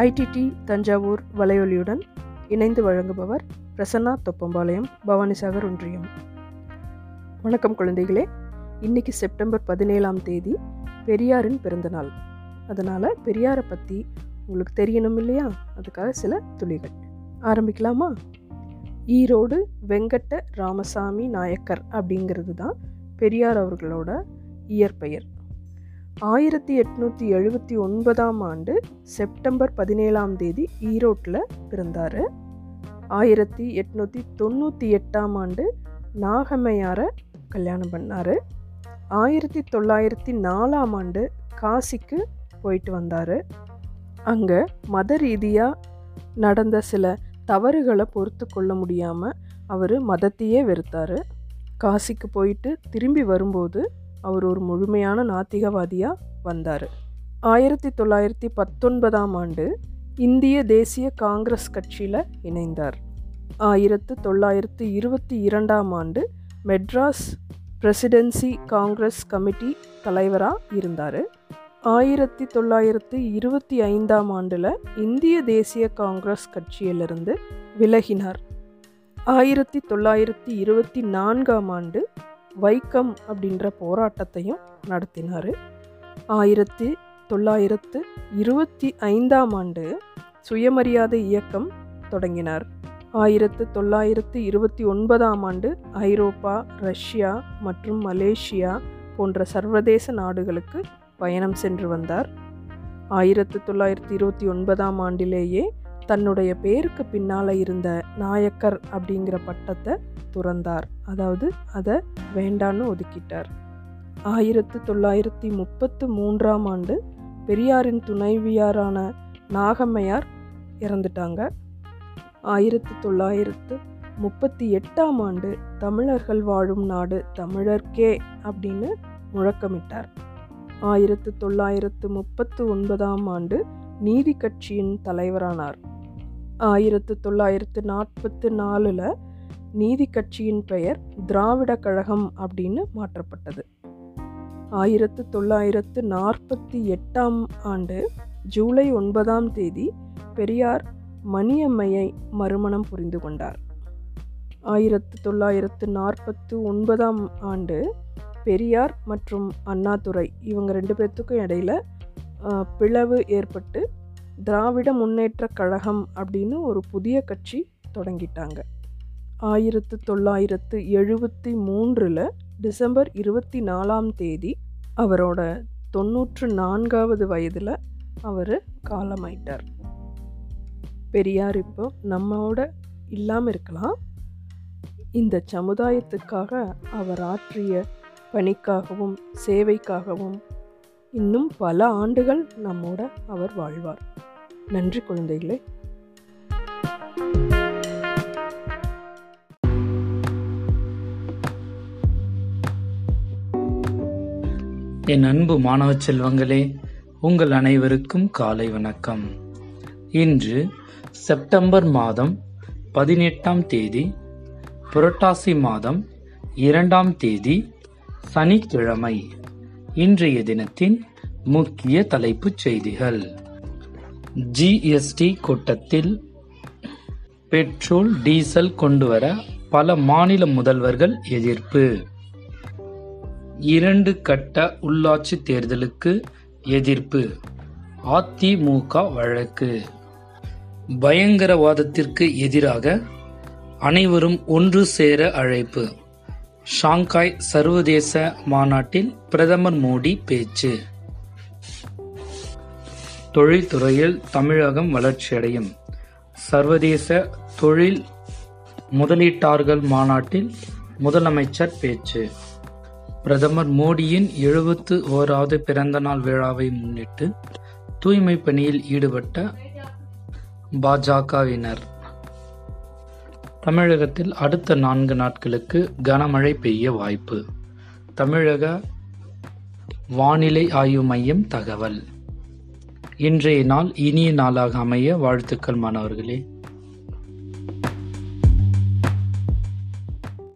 IDD Thanjavur வலையொலியுடன் இணைந்து வழங்குபவர் பிரசன்னா தொப்பம்பாளையம் பவானிசாகர் ஒன்றியம். வணக்கம் குழந்தைகளே. இன்னைக்கு செப்டம்பர் பதினேழாம் தேதி பெரியாரின் பிறந்தநாள். அதனால் பெரியாரை பற்றி உங்களுக்கு தெரியணும் இல்லையா? அதுக்காக சில துளிகள். ஆரம்பிக்கலாமா? ஈரோடு வெங்கட்ட ராமசாமி நாயக்கர் அப்படிங்கிறது தான் பெரியார் அவர்களோட இயற்பெயர். ஆயிரத்தி எட்நூற்றி எழுபத்தி ஒன்பதாம் ஆண்டு செப்டம்பர் பதினேழாம் தேதி ஈரோட்டில் பிறந்தார். ஆயிரத்தி எட்நூற்றி தொண்ணூற்றி எட்டாம் ஆண்டு நாகம்மையாரை கல்யாணம் பண்ணார். ஆயிரத்தி தொள்ளாயிரத்தி நாலாம் ஆண்டு காசிக்கு போயிட்டு வந்தார். அங்கே மத ரீதியாக நடந்த சில தவறுகளை பொறுத்து கொள்ள முடியாமல் அவர் மதத்தையே வெறுத்தார். காசிக்கு போயிட்டு திரும்பி வரும்போது அவர் ஒரு முழுமையான நாத்திகவாதியாக வந்தார். ஆயிரத்தி தொள்ளாயிரத்தி பத்தொன்பதாம் ஆண்டு இந்திய தேசிய காங்கிரஸ் கட்சியில் இணைந்தார். ஆயிரத்து தொள்ளாயிரத்து இருபத்தி இரண்டாம் ஆண்டு மெட்ராஸ் பிரசிடென்சி காங்கிரஸ் கமிட்டி தலைவராக இருந்தார். ஆயிரத்தி தொள்ளாயிரத்து இருபத்தி ஐந்தாம் ஆண்டில் இந்திய தேசிய காங்கிரஸ் கட்சியிலிருந்து விலகினார். ஆயிரத்தி தொள்ளாயிரத்தி இருபத்தி நான்காம் ஆண்டு வைக்கம் அப்படின்ற போராட்டத்தையும் நடத்தினார். ஆயிரத்தி தொள்ளாயிரத்து இருபத்தி ஐந்தாம் ஆண்டு சுயமரியாதை இயக்கம் தொடங்கினார். ஆயிரத்து தொள்ளாயிரத்து இருபத்தி ஒன்பதாம் ஆண்டு ஐரோப்பா ரஷ்யா மற்றும் மலேசியா போன்ற சர்வதேச நாடுகளுக்கு பயணம் சென்று வந்தார். ஆயிரத்து தொள்ளாயிரத்தி இருபத்தி ஒன்பதாம் ஆண்டிலேயே தன்னுடைய பேருக்கு பின்னால் இருந்த நாயக்கர் அப்படிங்கிற பட்டத்தை துறந்தார். அதாவது அதை வேண்டான்னு ஒதுக்கிட்டார். ஆயிரத்து தொள்ளாயிரத்தி முப்பத்து மூன்றாம் ஆண்டு பெரியாரின் துணைவியாரான நாகம்மையார் இறந்துட்டாங்க. ஆயிரத்து தொள்ளாயிரத்து முப்பத்தி எட்டாம் ஆண்டு தமிழர்கள் வாழும் நாடு தமிழர்க்கே அப்படின்னு முழக்கமிட்டார். ஆயிரத்து தொள்ளாயிரத்து முப்பத்து ஒன்பதாம் ஆண்டு நீதி கட்சியின் தலைவரானார். ஆயிரத்து தொள்ளாயிரத்து நாற்பத்து நாலில் நீதி கட்சியின் பெயர் திராவிட கழகம் அப்படின்னு மாற்றப்பட்டது. ஆயிரத்து தொள்ளாயிரத்து நாற்பத்தி எட்டாம் ஆண்டு ஜூலை ஒன்பதாம் தேதி பெரியார் மணியம்மையை மறுமணம் புரிந்து கொண்டார். ஆயிரத்து தொள்ளாயிரத்து நாற்பத்து ஒன்பதாம் ஆண்டு பெரியார் மற்றும் அண்ணாதுரை இவங்க ரெண்டு பேர்த்துக்கும் இடையில பிளவு ஏற்பட்டு திராவிட முன்னேற்ற கழகம் அப்படின்னு ஒரு புதிய கட்சி தொடங்கிட்டாங்க. ஆயிரத்து தொள்ளாயிரத்து எழுபத்தி மூன்றில் டிசம்பர் இருபத்தி நாலாம் தேதி அவரோட தொண்ணூற்று நான்காவது வயதில் அவர் காலமாயிட்டார். பெரியார் இப்போ நம்மோட இல்லாமல் இருக்கலாம். இந்த சமுதாயத்துக்காக அவர் ஆற்றிய பணிக்காகவும் சேவைக்காகவும் இன்னும் பல ஆண்டுகள் நம்மோட அவர் வாழ்வார். நன்றி குழந்தைகளே. என் அன்பு மாணவ செல்வங்களே உங்கள் அனைவருக்கும் காலை வணக்கம். இன்று செப்டம்பர் மாதம் பதினெட்டாம் தேதி புரட்டாசி மாதம் இரண்டாம் தேதி சனிக்கிழமை இன்றைய தினத்தின் முக்கிய தலைப்புச் செய்திகள். ஜிஎஸ்டி கூட்டத்தில் பெட்ரோல் டீசல் கொண்டுவர பல மாநில முதல்வர்கள் எதிர்ப்பு. இரண்டு கட்ட உள்ளாட்சி தேர்தலுக்கு எதிர்ப்பு. அதிமுக வழக்கு. பயங்கரவாதத்திற்கு எதிராக அனைவரும் ஒன்று சேர அழைப்பு. ஷாங்காய் சர்வதேச மாநாட்டில் பிரதமர் மோடி பேச்சு. தொழில்துறையில் தமிழகம் வளர்ச்சியடையும். சர்வதேச தொழில் முதலீட்டாளர்கள் மாநாட்டில் முதலமைச்சர் பேச்சு. பிரதமர் மோடியின் எழுபத்து ஓராவது பிறந்தநாள் விழாவை முன்னிட்டு தூய்மை பணியில் ஈடுபட்ட பாஜகவினர். தமிழகத்தில் அடுத்த நான்கு நாட்களுக்கு கனமழை பெய்ய வாய்ப்பு. தமிழக வானிலை ஆய்வு மையம் தகவல். இன்றைய நாள் இனிய நாளாக அமைய வாழ்த்துக்கள் மாணவர்களே.